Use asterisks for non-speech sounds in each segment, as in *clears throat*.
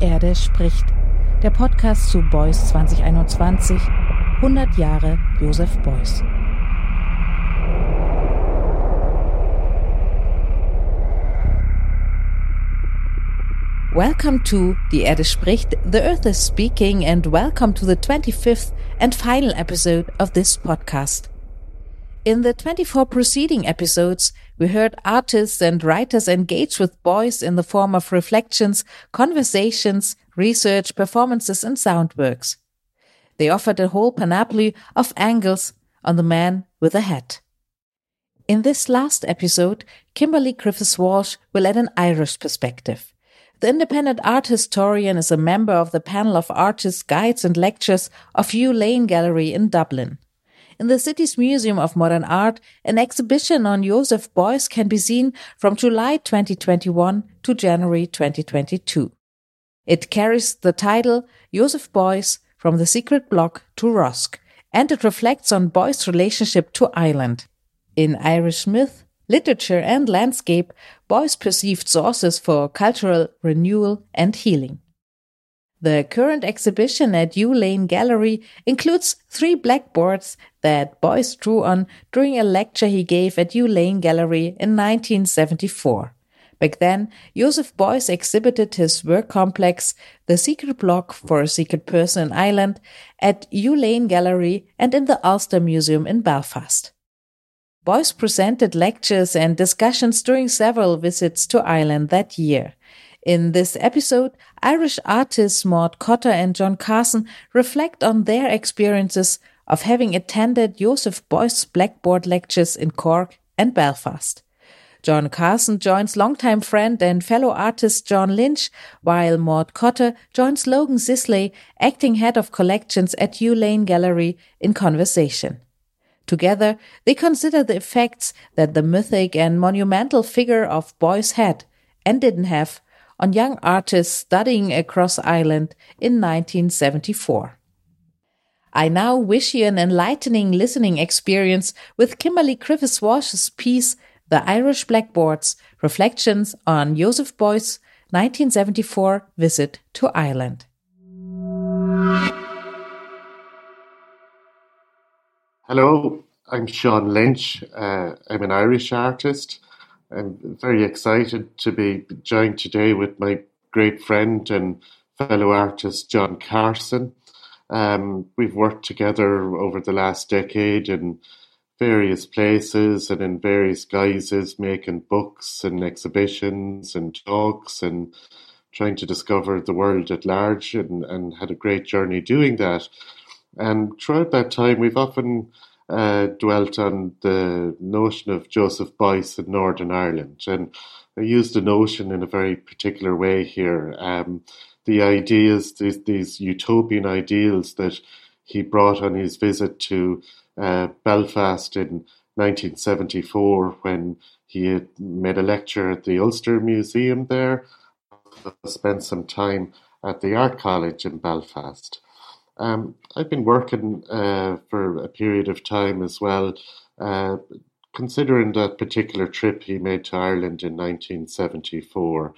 Erde spricht, der Podcast zu Beuys 2021, 100 Jahre Josef Beuys. Welcome to Die Erde spricht, The Earth is Speaking, and welcome to the 25th and final episode of this podcast. In the 24 preceding episodes, we heard artists and writers engage with Beuys in the form of reflections, conversations, research, performances, and sound works. They offered a whole panoply of angles on the man with a hat. In this last episode, Kimberly Griffiths Walsh will add an Irish perspective. The independent art historian is a member of the panel of artists, guides, and lectures of Hugh Lane Gallery in Dublin. In the city's Museum of Modern Art, an exhibition on Joseph Beuys can be seen from July 2021 to January 2022. It carries the title Joseph Beuys from the Secret Block to Rosc, and it reflects on Beuys' relationship to Ireland. In Irish myth, literature, and landscape, Beuys perceived sources for cultural renewal and healing. The current exhibition at Hugh Lane Gallery includes three blackboards that Beuys drew on during a lecture he gave at Hugh Lane Gallery in 1974. Back then, Joseph Beuys exhibited his work complex, The Secret Block for a Secret Person in Ireland, at Hugh Lane Gallery and in the Ulster Museum in Belfast. Beuys presented lectures and discussions during several visits to Ireland that year. In this episode, Irish artists Maud Cotter and John Carson reflect on their experiences of having attended Joseph Beuys Blackboard lectures in Cork and Belfast. John Carson joins longtime friend and fellow artist John Lynch, while Maud Cotter joins Logan Sisley, acting head of collections at Hugh Lane Gallery, in conversation. Together, they consider the effects that the mythic and monumental figure of Beuys had and didn't have on young artists studying across Ireland in 1974. I now wish you an enlightening listening experience with Kimberly Griffiths Walsh's piece, The Irish Blackboards Reflections on Joseph Beuys' 1974 Visit to Ireland. Hello, I'm Sean Lynch. Uh, I'm an Irish artist. I'm very excited to be joined today with my great friend and fellow artist John Carson. Um, we've worked together over the last decade in various places and in various guises, making books and exhibitions and talks and trying to discover the world at large and, and had a great journey doing that. And throughout that time, we've often uh, dwelt on the notion of Joseph Beuys in Northern Ireland. And I used the notion in a very particular way here. Um, the ideas, these, these, utopian ideals that he brought on his visit to uh, Belfast in 1974 when he had made a lecture at the Ulster Museum there, spent some time at the Art College in Belfast. Um, I've been working uh, for a period of time as well, uh, considering that particular trip he made to Ireland in 1974.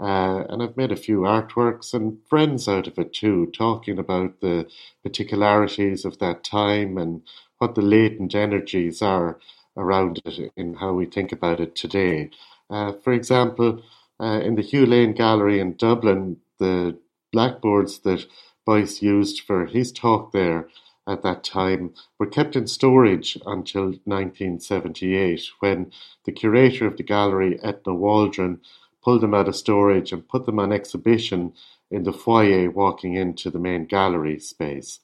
Uh, and I've made a few artworks and friends out of it too, talking about the particularities of that time and what the latent energies are around it in how we think about it today. Uh, for example, uh, in the Hugh Lane Gallery in Dublin, the blackboards that Beuys used for his talk there at that time were kept in storage until 1978 when the curator of the gallery, Ethna Waldron, pulled them out of storage and put them on exhibition in the foyer walking into the main gallery space.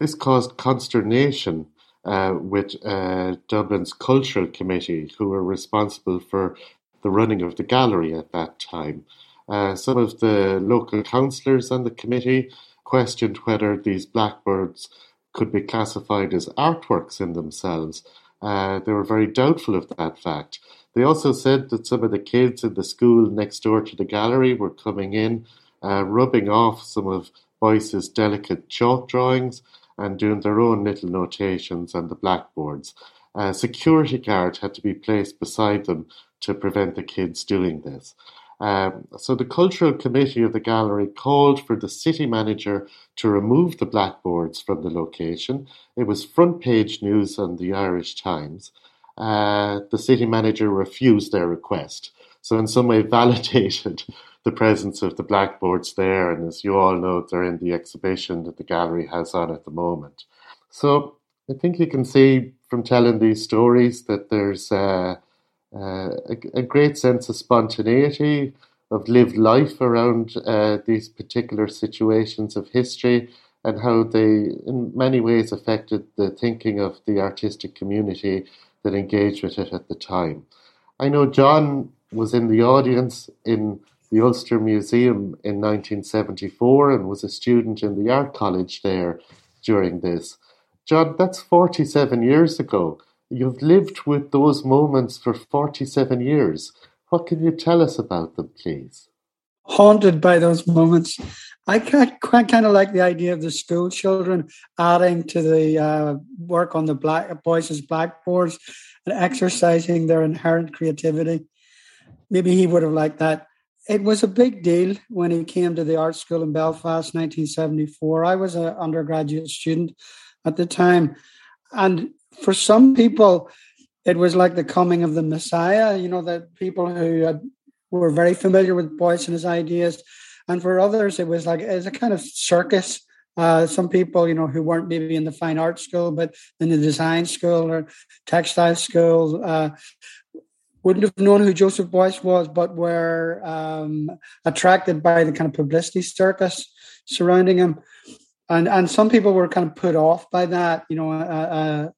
This caused consternation uh, with uh, Dublin's Cultural Committee, who were responsible for the running of the gallery at that time. Uh, some of the local councillors on the committee questioned whether these blackbirds could be classified as artworks in themselves. Uh, they were very doubtful of that fact. They also said that some of the kids in the school next door to the gallery were coming in, uh, rubbing off some of Beuys's delicate chalk drawings and doing their own little notations on the blackboards. A security guard had to be placed beside them to prevent the kids doing this. Um, so the cultural committee of the gallery called for the city manager to remove the blackboards from the location. It was front page news on the Irish Times. Uh, the city manager refused their request. So in some way *laughs* validated the presence of the blackboards there. And as you all know, they're in the exhibition that the gallery has on at the moment. So I think you can see from telling these stories that there's uh, uh, a, a, great sense of spontaneity, of lived life around uh, these particular situations of history and how they, in many ways, affected the thinking of the artistic community that engaged with it at the time. I know John was in the audience in the Ulster Museum in 1974 and was a student in the art college there during this. John, that's 47 years ago. You've lived with those moments for 47 years. What can you tell us about them, please? Haunted by those moments. I quite kind of like the idea of the school children adding to the uh, work on the black Beuys' blackboards and exercising their inherent creativity. Maybe he would have liked that. It was a big deal when he came to the art school in Belfast, 1974. I was an undergraduate student at the time, and for some people, it was like the coming of the Messiah. You know, that people who had, were very familiar with Beuys and his ideas, and for others, it was like it's a kind of circus. Uh, some people, you know, who weren't maybe in the fine art school, but in the design school or textile school, uh, wouldn't have known who Joseph Beuys was, but were um, attracted by the kind of publicity circus surrounding him. And and some people were kind of put off by that, you know, uh, uh,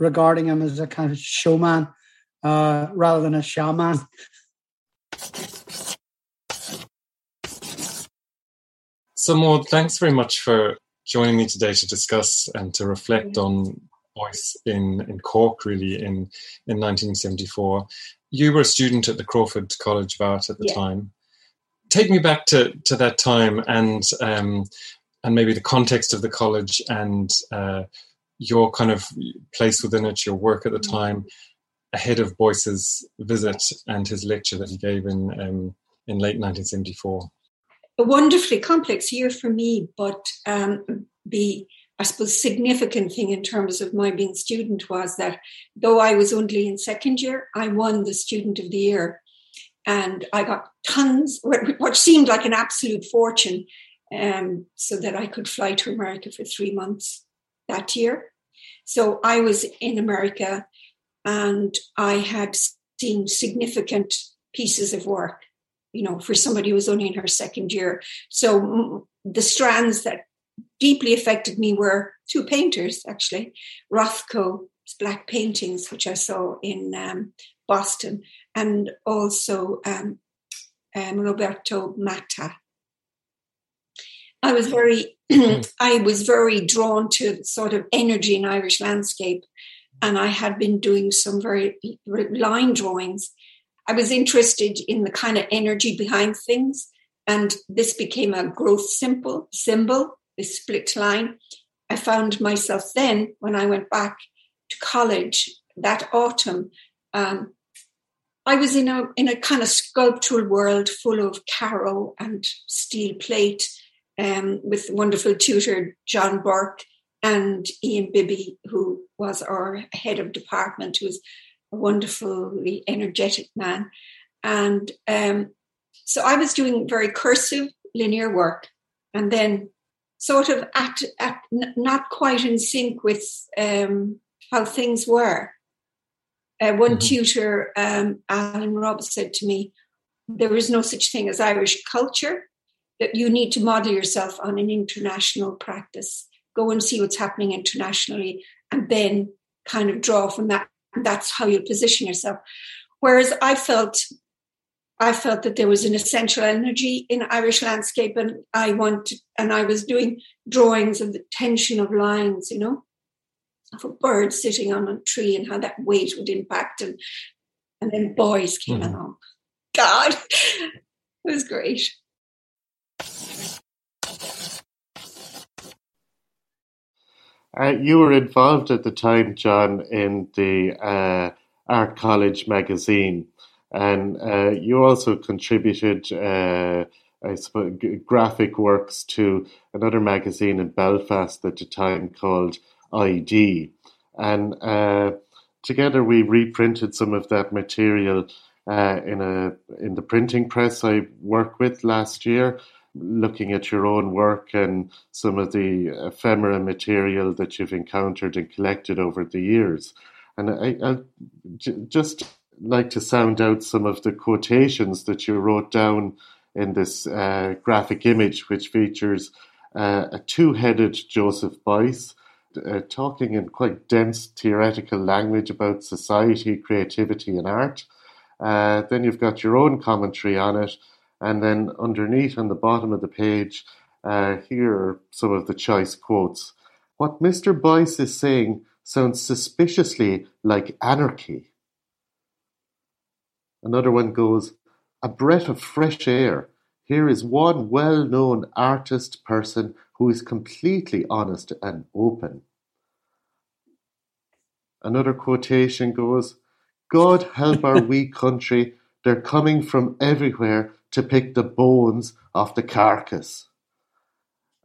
regarding him as a kind of showman uh, rather than a shaman. So, Maud, thanks very much for joining me today to discuss and to reflect on Beuys in, in Cork, really, in, in 1974. You were a student at the Crawford College of Art at the yeah. time. Take me back to, to that time and um, and maybe the context of the college and uh, your kind of place within it, your work at the mm-hmm. time, ahead of Beuys's visit and his lecture that he gave in um, in late 1974. A wonderfully complex year for me, but um, the I suppose significant thing in terms of my being student was that though I was only in second year, I won the student of the year, and I got tons, what seemed like an absolute fortune, um, so that I could fly to America for three months that year. So I was in America and I had seen significant pieces of work, you know, for somebody who was only in her second year. So the strands that deeply affected me were two painters, actually Rothko's Black Paintings, which I saw in um, Boston, and also um, um, Roberto Matta, I was very, *clears throat* I was very drawn to sort of energy in Irish landscape, and I had been doing some very line drawings. I was interested in the kind of energy behind things, and this became a growth symbol. Symbol, this split line. I found myself then when I went back to college that autumn. Um, I was in a in a kind of sculptural world full of Caro and steel plate um, with wonderful tutor John Burke and Ian Bibby, who was our head of department, who was a wonderfully energetic man. And um, so I was doing very cursive linear work and then sort of at, at not quite in sync with um, how things were. Uh, one mm-hmm. tutor, um, Alan Rubb, said to me, There is no such thing as Irish culture that you need to model yourself on an international practice. Go and see what's happening internationally and then kind of draw from that. That's how you'll position yourself. Whereas I felt I felt that there was an essential energy in Irish landscape, and I wanted, and I was doing drawings of the tension of lines, you know, of a bird sitting on a tree and how that weight would impact, and and then Beuys came mm. along. God, *laughs* it was great. Uh, you were involved at the time, John, in the uh, Art College magazine. and uh, you also contributed. Uh, I suppose, graphic works to another magazine in Belfast at the time called ID. And uh, together we reprinted some of that material uh, in a in the printing press I worked with last year, looking at your own work and some of the ephemera material that you've encountered and collected over the years. And I, I j- just like to sound out some of the quotations that you wrote down in this uh, graphic image, which features uh, a two-headed Joseph Beuys uh, talking in quite dense theoretical language about society, creativity, and art. Uh, then you've got your own commentary on it, and then underneath on the bottom of the page, uh, here are some of the choice quotes. What Mr. Beuys is saying sounds suspiciously like anarchy. Another one goes, a breath of fresh air. Here is one well known artist person who is completely honest and open. Another quotation goes, God help our wee country, they're coming from everywhere to pick the bones off the carcass.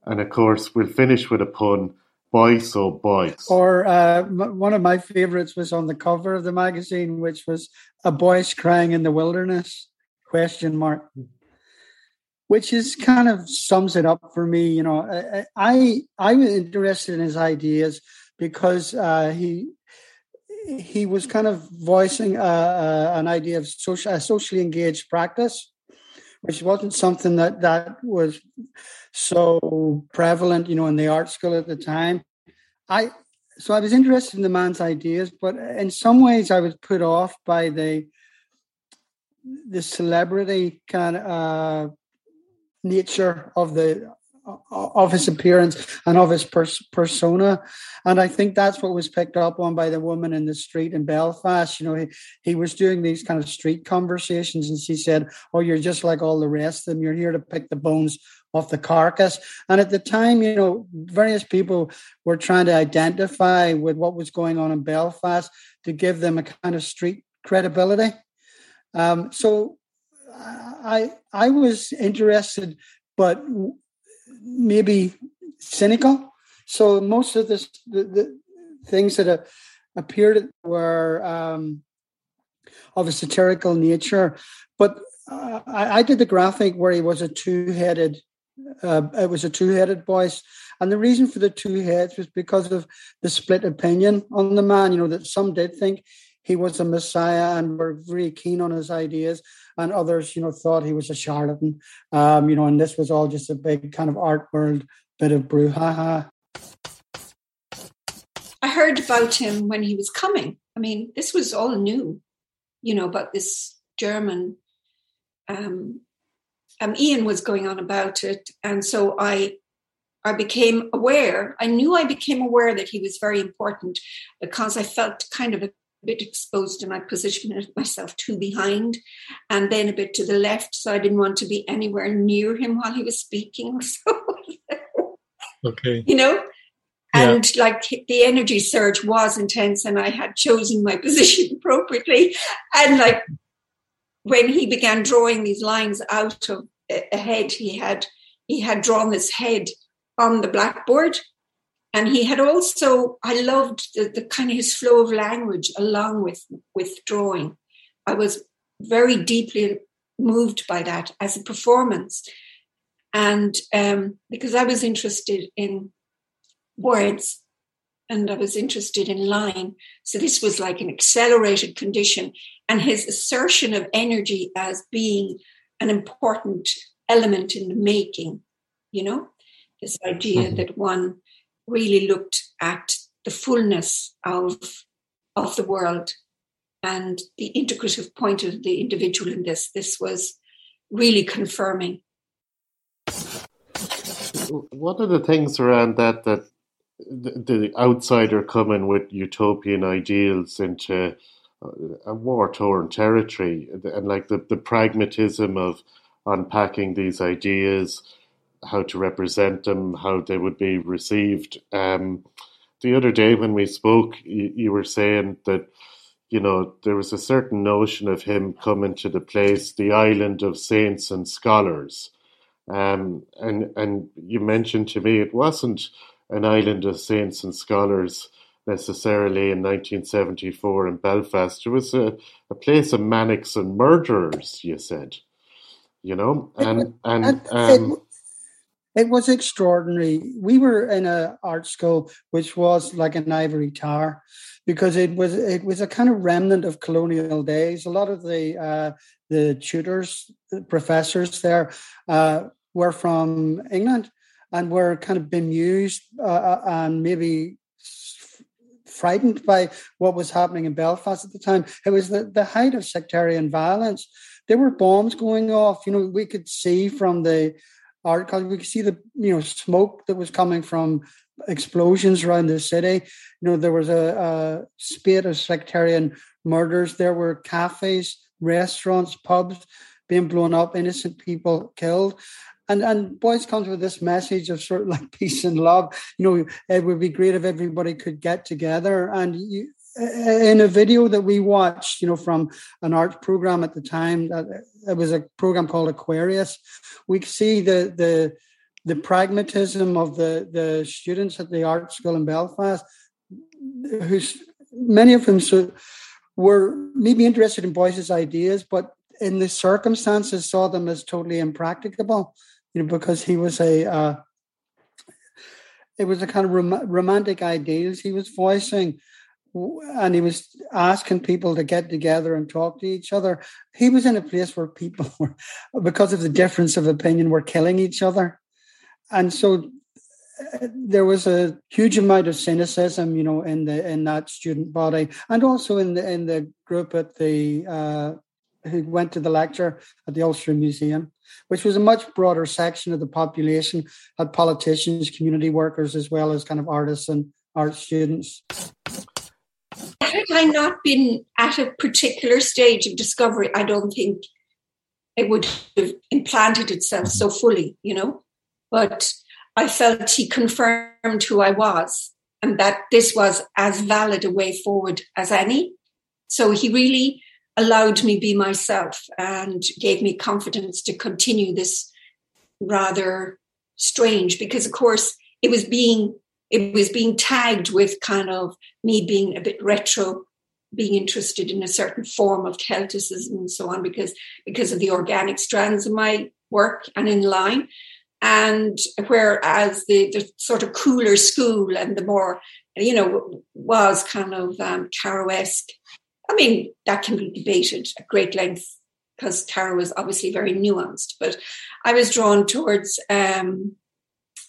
And of course, we'll finish with a pun Beuys or Beuys. Or uh, m- one of my favorites was on the cover of the magazine, which was a voice crying in the wilderness? Question mark which is kind of sums it up for me. You know, I I, was interested in his ideas because uh, he he was kind of voicing uh, uh, an idea of social, a socially engaged practice, which wasn't something that that was so prevalent, you know, in the art school at the time. I so I was interested in the man's ideas, but in some ways I was put off by the the celebrity kind of uh, nature of the of his appearance and of his pers- persona. And i think that's what was picked up on by the woman in the street in belfast. You know he, he was doing these kind of street conversations and she said oh you're just like all the rest of them. You're here to pick the bones off the carcass. And at the time you know various people were trying to identify with what was going on in belfast to give them a kind of street credibility. Um, so I I was interested, but maybe cynical. So most of this, the, the things that uh, appeared were um, of a satirical nature. But uh, I, I, did the graphic where he was a two-headed. Uh, it was a two-headed voice, and the reason for the two heads was because of the split opinion on the man. You know that some did think he was a messiah and were very keen on his ideas, and others, you know, thought he was a charlatan. Um, you know, and this was all just a big kind of art world bit of brouhaha. I heard about him when he was coming. I mean, this was all new, you know, about this German. Um, um, Ian was going on about it, and so I I became aware. I knew I became aware that he was very important because I felt kind of a bit exposed and I positioned myself too behind and then a bit to the left. So I didn't want to be anywhere near him while he was speaking. *laughs* So, okay. You know? And yeah. like the energy surge was intense and I had chosen my *laughs* position appropriately. And like when he began drawing these lines out of a head, he had he had drawn this head on the blackboard and he had also i loved the, the, kind of his flow of language along with with drawing. I was very deeply moved by that as a performance. And um, because i was interested in words and i was interested in line. So this was like an accelerated condition and his assertion of energy as being an important element in the making you know? This idea mm-hmm. that one really looked at the fullness of of the world and the integrative point of the individual in this. This was really confirming. One of the things around that that the, outsider coming with utopian ideals into a war torn territory and like the, the pragmatism of unpacking these ideas how to represent them, how they would be received. Um, the other day when we spoke, you, you, were saying that you know, there was a certain notion of him coming to the place, the island of saints and scholars. Um, and and you mentioned to me it wasn't an island of saints and scholars necessarily in 1974 in Belfast. It was a, a place of manics and murderers, you said, you know, and, and, um, it was extraordinary. We were in an art school which was like an ivory tower because it was it was a kind of remnant of colonial days. A lot of the uh, the tutors, the professors there uh, were from England and were kind of bemused uh, uh and maybe frightened by what was happening in Belfast at the time. It was the, the height of sectarian violence. There were bombs going off. You know, we could see from the art because we could see the you know smoke that was coming from explosions around the city. You know, there was a, a spate of sectarian murders. There were cafes, restaurants, pubs being blown up, innocent people killed. And and Beuys comes with this message of sort of like *laughs* peace and love. You know, it would be great if everybody could get together. And you, in a video that we watched, you know, from an art program at the time, that it was a program called Aquarius. We see the the the pragmatism of the the students at the art school in Belfast, who's many of them so were maybe interested in Beuys's ideas, but in the circumstances saw them as totally impracticable. You know, because he was a uh, it was a kind of rom- romantic ideals he was voicing and he was asking people to get together and talk to each other. He was in a place where people *laughs* were, because of the difference of opinion, were killing each other. And so uh, there was a huge amount of cynicism, you know, in the in that student body, and also in the in the group at the uh, who went to the lecture at the Ulster Museum, which was a much broader section of the population, had politicians, community workers, as well as kind of artists and art students had I not been at a particular stage of discovery, I don't think it would have implanted itself so fully, you know. But I felt he confirmed who I was and that this was as valid a way forward as any. So he really allowed me be myself and gave me confidence to continue this rather strange because of course it was being it was being tagged with kind of me being a bit retro being interested in a certain form of Celticism and so on because because of the organic strands of my work and in line. And whereas the, the sort of cooler school and the more, you know, was kind of um, Caro-esque. I mean, that can be debated at great length because Caro was obviously very nuanced. But I was drawn towards, um,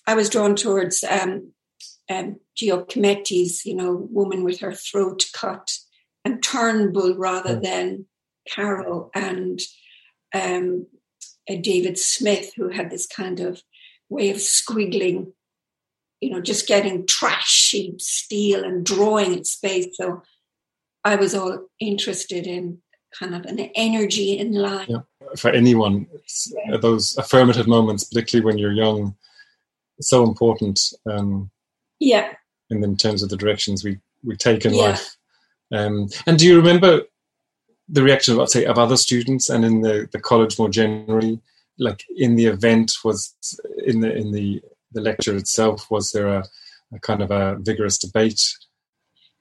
I was drawn towards um, um, Giacometti's, you know, woman with her throat cut, and Turnbull rather mm. than Caro, and um, uh, David Smith, who had this kind of way of squiggling, you know, just getting trashy steel and drawing in space. So I was all interested in kind of an energy in line. Yeah. For anyone, those affirmative moments, particularly when you're young, so important. Um, yeah. And in terms of the directions we, we take in yeah. life. Um, and do you remember the reaction of, let's say, of other students and in the, the college more generally? Like in the event, was in the in the, the lecture itself, was there a, a kind of a vigorous debate?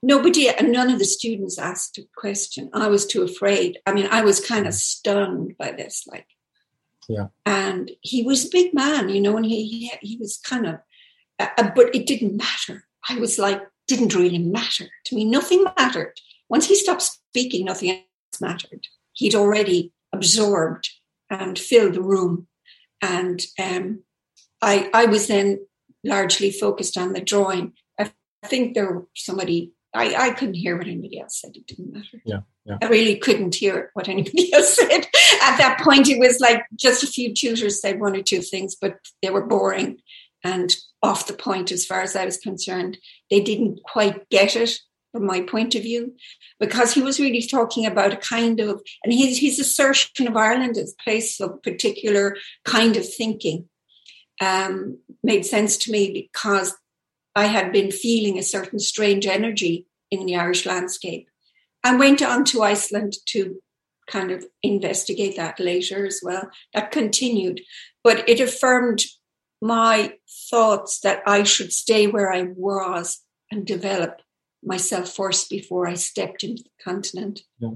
Nobody, and none of the students asked a question. I was too afraid. I mean, I was kind of stunned by this, like, yeah. And he was a big man, you know, and he he, he was kind of uh, uh, but it didn't matter. I was like, didn't really matter to me. Nothing mattered. Once he stopped speaking, nothing else mattered. He'd already absorbed and filled the room, and um, I, I was then largely focused on the drawing. I think there somebody I, I couldn't hear what anybody else said. It didn't matter. Yeah, yeah. I really couldn't hear what anybody *laughs* else said. At that point, it was like just a few tutors said one or two things, but they were boring and off the point as far as I was concerned. They didn't quite get it from my point of view because he was really talking about a kind of, and his, his assertion of Ireland as a place of particular kind of thinking um, made sense to me because I had been feeling a certain strange energy in the Irish landscape. I went on to Iceland to kind of investigate that later as well. That continued, but it affirmed my thoughts that I should stay where I was and develop myself first before I stepped into the continent. Yeah.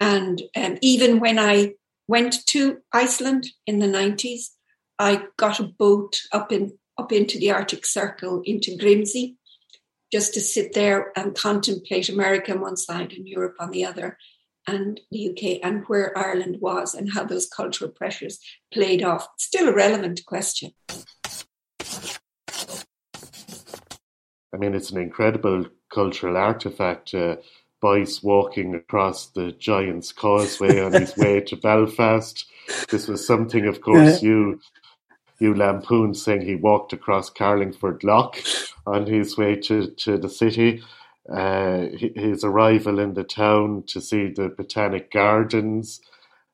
And um, even when I went to Iceland in the 90s, I got a boat up in up into the Arctic Circle into Grimsey, just to sit there and contemplate America on one side and Europe on the other, and the UK and where Ireland was and how those cultural pressures played off. Still a relevant question. I mean, it's an incredible cultural artifact. Uh, Beuys walking across the Giant's Causeway on his way to *laughs* Belfast. This was something, of course, you you lampooned, saying he walked across Carlingford Lough on his way to, to the city. Uh, his arrival in the town to see the Botanic Gardens,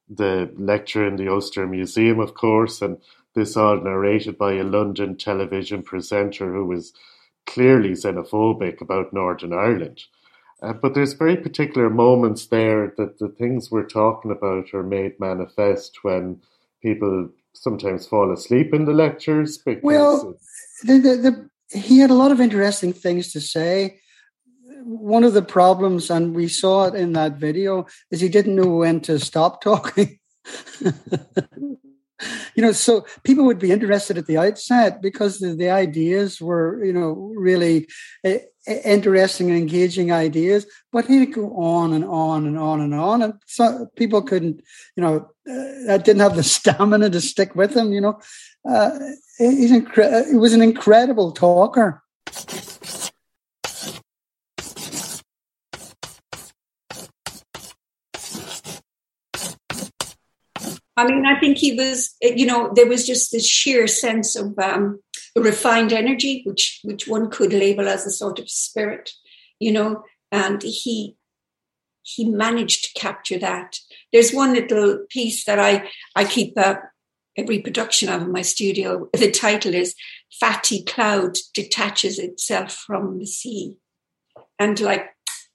the lecture in the Ulster Museum, of course, and this all narrated by a London television presenter who was clearly xenophobic about Northern Ireland. Uh, but there's very particular moments there that the things we're talking about are made manifest when people sometimes fall asleep in the lectures. well, the, the, the, he had a lot of interesting things to say. One of the problems, and we saw it in that video, is he didn't know when to stop talking. *laughs* you know, so people would be interested at the outset because the, the ideas were, you know, really uh, interesting and engaging ideas. But he'd go on and on and on and on, and so people couldn't, you know, uh, didn't have the *laughs* stamina to stick with him. You know, uh, he's incre- he was an incredible talker. I mean, I think he was, you know, there was just this sheer sense of um, refined energy, which which one could label as a sort of spirit, you know, and he he managed to capture that. There's one little piece that I I keep a, a reproduction of in my studio. The title is "Fatty Cloud Detaches Itself from the Sea," and like,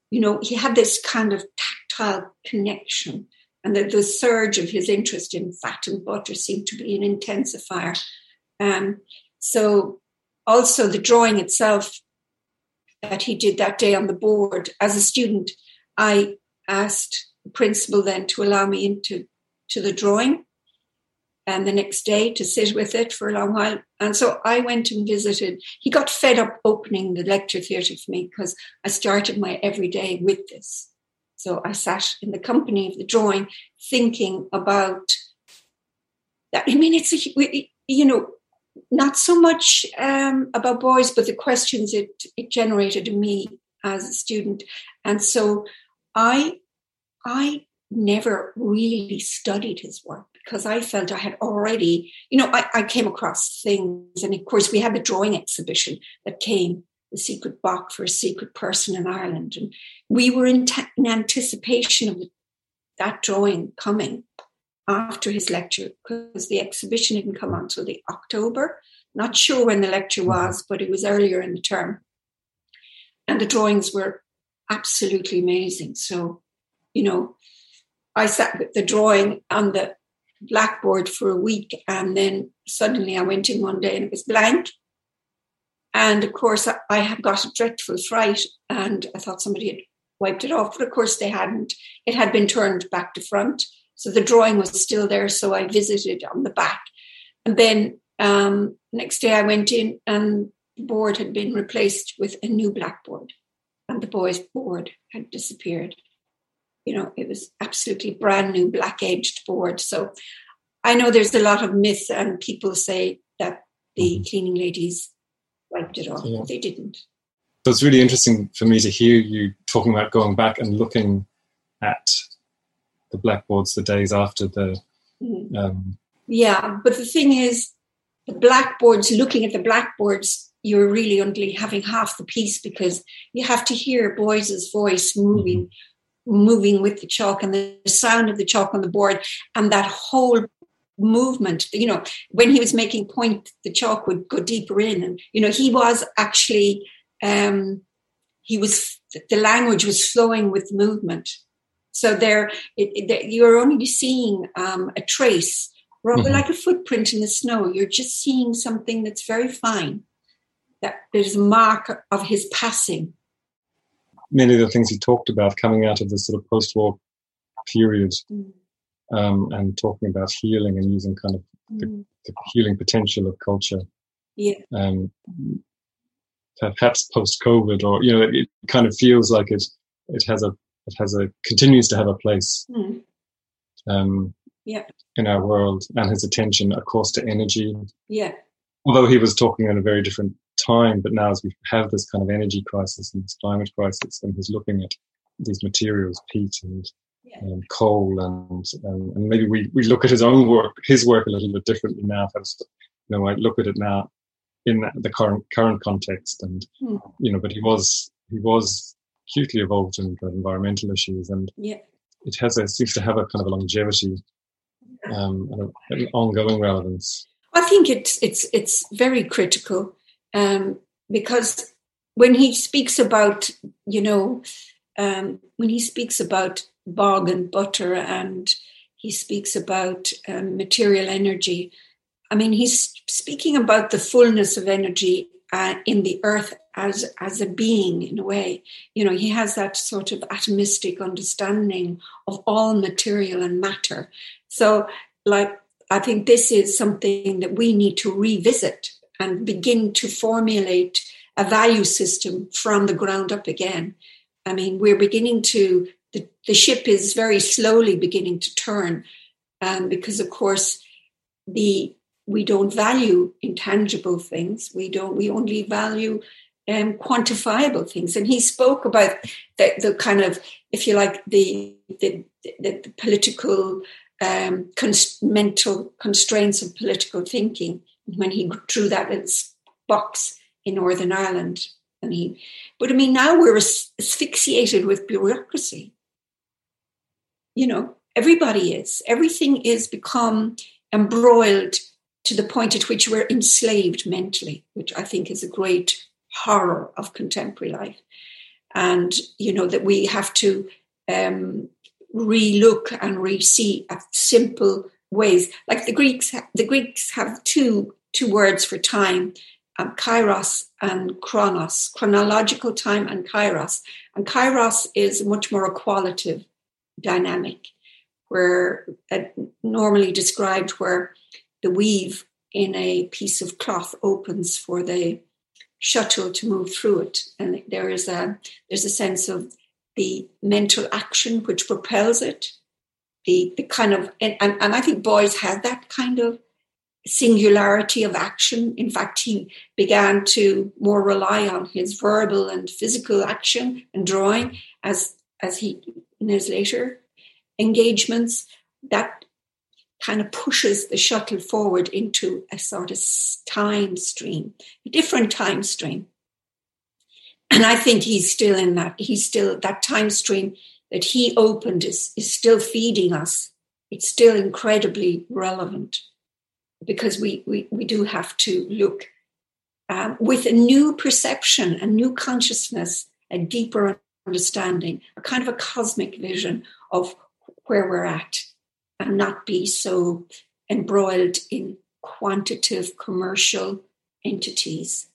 you know, he had this kind of tactile connection and the, the surge of his interest in fat and butter seemed to be an intensifier. Um, so, also the drawing itself that he did that day on the board. As a student, I asked the principal then to allow me into to the drawing, and the next day to sit with it for a long while. And so I went and visited. He got fed up opening the lecture theatre for me because I started my everyday with this. So I sat in the company of the drawing thinking about that. I mean, it's, a, you know, not so much um, about Beuys, but the questions it, it generated in me as a student. And so I, I never really studied his work because I felt I had already, you know, I, I, came across things. And of course, we had the drawing exhibition that came the secret box for a secret person in Ireland. And we were in, t- in anticipation of that drawing coming after his lecture because the exhibition didn't come until the October. Not sure when the lecture mm-hmm. was, but it was earlier in the term. And the drawings were absolutely amazing. So, you know, I sat with the drawing on the blackboard for a week and then suddenly I went in one day and it was blank and of course, I had got a dreadful fright and I thought somebody had wiped it off. But of course, they hadn't. It had been turned back to front. So the drawing was still there. So I visited on the back. And then um, next day I went in and the board had been replaced with a new blackboard. And the Beuys' board had disappeared. You know, it was absolutely brand new black edged board. So I know there's a lot of myth, and people say that the mm-hmm. cleaning ladies wiped it off. Yeah. They didn't. So it's really interesting for me to hear you talking about going back and looking at the blackboards the days after the. Mm-hmm. Um, yeah, but the thing is, the blackboards, looking at the blackboards, you're really only having half the piece because you have to hear Beuys's voice moving, mm-hmm. moving with the chalk and the sound of the chalk on the board, and that whole movement you know when he was making point the chalk would go deeper in and you know he was actually um he was the language was flowing with movement So there, it, it, you're only seeing um, a trace, rather mm-hmm. like a footprint in the snow. You're just seeing something that's very fine. That there's a mark of his passing. Many of the things he talked about coming out of this sort of post-war period, mm. Um, and talking about healing and using kind of the, mm. the healing potential of culture. Yeah. Um, perhaps post-COVID, or you know, it, it kind of feels like it it has a it has a continues to have a place mm. um, yeah. in our world and his attention of course to energy yeah although he was talking at a very different time but now as we have this kind of energy crisis and this climate crisis and he's looking at these materials peat and yeah. um, coal and, and, and maybe we, we look at his own work his work a little bit differently now you know I look at it now in the current current context and mm. you know but he was he was hugely involved in environmental issues, and yeah. it has a seems to have a kind of a longevity um, and a, an ongoing relevance. I think it's it's it's very critical um, because when he speaks about you know um, when he speaks about bog and butter and he speaks about um, material energy. I mean, he's speaking about the fullness of energy uh, in the earth as as a being in a way you know he has that sort of atomistic understanding of all material and matter so like i think this is something that we need to revisit and begin to formulate a value system from the ground up again i mean we're beginning to the, the ship is very slowly beginning to turn um, because of course the we don't value intangible things we don't we only value um, quantifiable things. And he spoke about the, the kind of, if you like, the the, the, the political um, cons- mental constraints of political thinking when he drew that box in Northern Ireland. And mean, but I mean, now we're asphyxiated with bureaucracy. You know, everybody is. Everything is become embroiled to the point at which we're enslaved mentally, which I think is a great horror of contemporary life. And, you know, that we have to um, re-look and re-see simple ways. Like the Greeks, the Greeks have two two words for time, um, kairos and chronos, chronological time and kairos. And kairos is much more a qualitative dynamic, where uh, normally described where the weave in a piece of cloth opens for the shuttle to move through it. And there is a there's a sense of the mental action which propels it. The the kind of and, and, and I think Beuys have that kind of singularity of action. In fact, he began to more rely on his verbal and physical action and drawing as as he in his later engagements. That kind of pushes the shuttle forward into a sort of time stream, a different time stream. And I think he's still in that. He's still that time stream that he opened is, is still feeding us. It's still incredibly relevant because we, we, we do have to look um, with a new perception, a new consciousness, a deeper understanding, a kind of a cosmic vision of where we're at and not be so embroiled in quantitative commercial entities.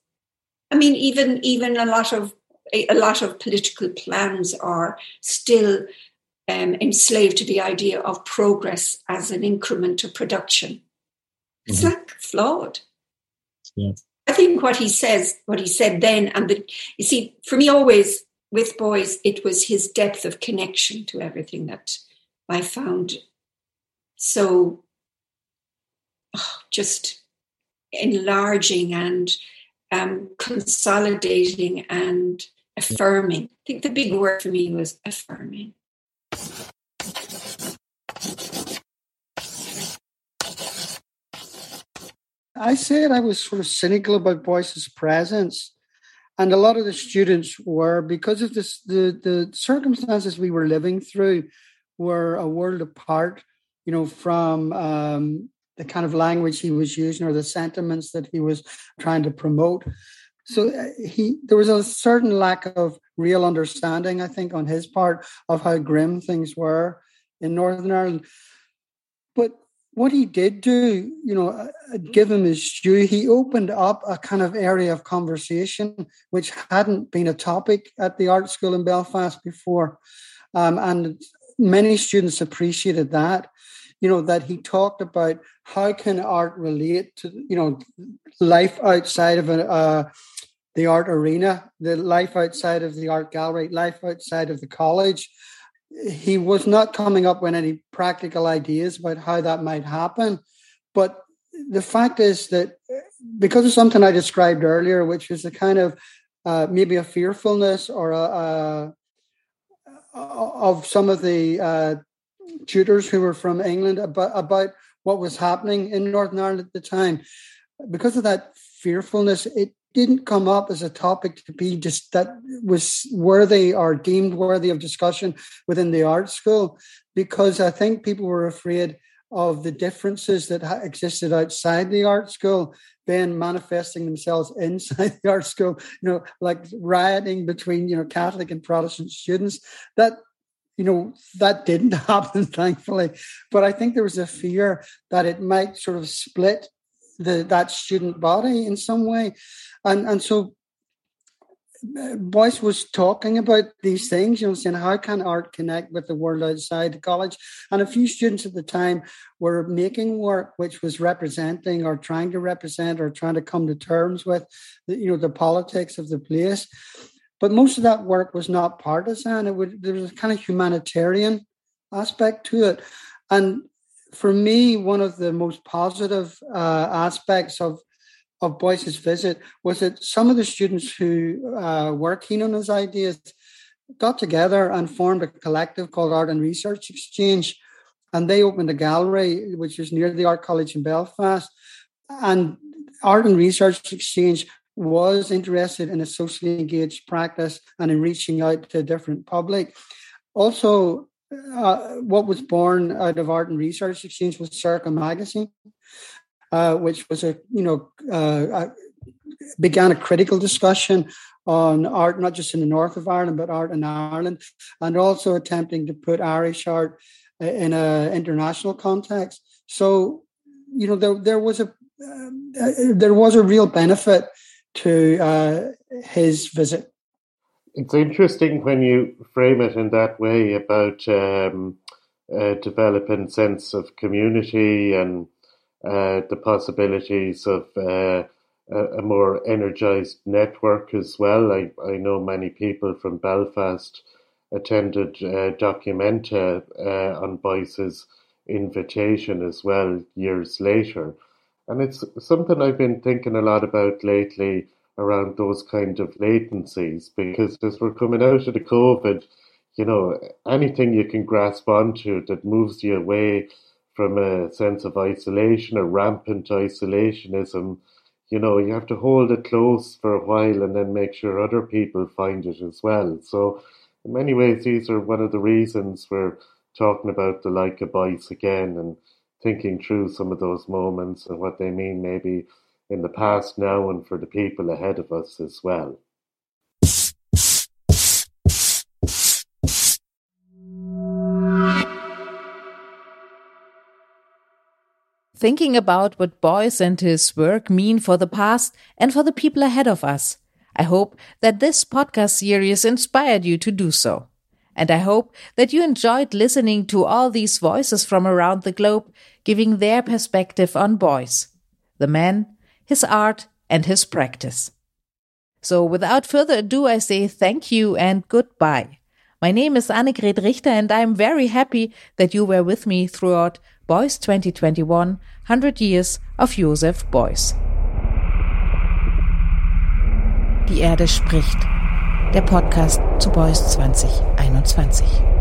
I mean, even even a lot of a lot of political plans are still um, enslaved to the idea of progress as an increment of production. It's mm-hmm. like flawed. Yeah. I think what he says, what he said then, and the, you see, for me, always with Beuys, it was his depth of connection to everything that I found so oh, just enlarging and um, consolidating and affirming. I think the big word for me was affirming. I said I was sort of cynical about Beuys's presence. And a lot of the students were because of this the, the circumstances we were living through were a world apart you know, from um, the kind of language he was using or the sentiments that he was trying to promote. so uh, he there was a certain lack of real understanding, I think, on his part of how grim things were in Northern Ireland. But what he did do, you know, uh, uh, give him his due. He opened up a kind of area of conversation which hadn't been a topic at the art school in Belfast before, um, and many students appreciated that. You know that he talked about how can art relate to you know life outside of a, uh, the art arena, the life outside of the art gallery, life outside of the college, he was not coming up with any practical ideas about how that might happen. But the fact is that because of something I described earlier, which is a kind of uh, maybe a fearfulness or a, a of some of the uh, tutors who were from England about, about what was happening in Northern Ireland at the time. Because of that fearfulness, it didn't come up as a topic to be just that was worthy or deemed worthy of discussion within the art school because I think people were afraid of the differences that existed outside the art school then manifesting themselves *laughs* inside the art school. You know like rioting between you know catholic and protestant students. That you know that didn't *laughs* happen thankfully. But i think there was a fear that it might sort of split the that student body in some way and and so uh, Beuys was talking about these things, you know, saying how can art connect with the world outside the college? And a few students at the time were making work which was representing or trying to represent or trying to come to terms with, the, you know, the politics of the place. But most of that work was not partisan. It would there was a kind of humanitarian aspect to it, and for me, one of the most positive uh, aspects of of Beuys's visit was that some of the students who uh, were keen on his ideas got together and formed a collective called Art and Research Exchange. And they opened a gallery, which is near the Art College in Belfast. And Art and Research Exchange was interested in a socially engaged practice and in reaching out to a different public. Also, uh, what was born out of Art and Research Exchange was Circa Magazine, uh, which was a you know uh, began a critical discussion on art, not just in the north of Ireland, but art in Ireland, and also attempting to put Irish art uh, in an international context. So, you know, there there was a uh, there was a real benefit to his visit. It's interesting when you frame it in that way about um, uh, developing sense of community and uh, the possibilities of uh, a, more energized network as well. I, I know many people from Belfast attended uh, Documenta uh, on Beuys's invitation as well years later. And it's something I've been thinking a lot about lately around those kind of latencies because as we're coming out of the COVID, you know, anything you can grasp onto that moves you away from a sense of isolation or rampant isolationism, you know, you have to hold it close for a while and then make sure other people find it as well. So, in many ways, these are one of the reasons we're talking about the like of Beuys again and thinking through some of those moments and what they mean maybe in the past now and for the people ahead of us as well. thinking about what Beuys and his work mean for the past and for the people ahead of us. I hope that this podcast series inspired you to do so. And I hope that you enjoyed listening to all these voices from around the globe giving their perspective on Beuys, the man, his art, and his practice. So without further ado, I say thank you and goodbye. My name is Annegret Richter and I am very happy that you were with me throughout Beuys 2021 100 Years of Joseph Beuys. Die Erde spricht. Der Podcast zu Beuys 2021.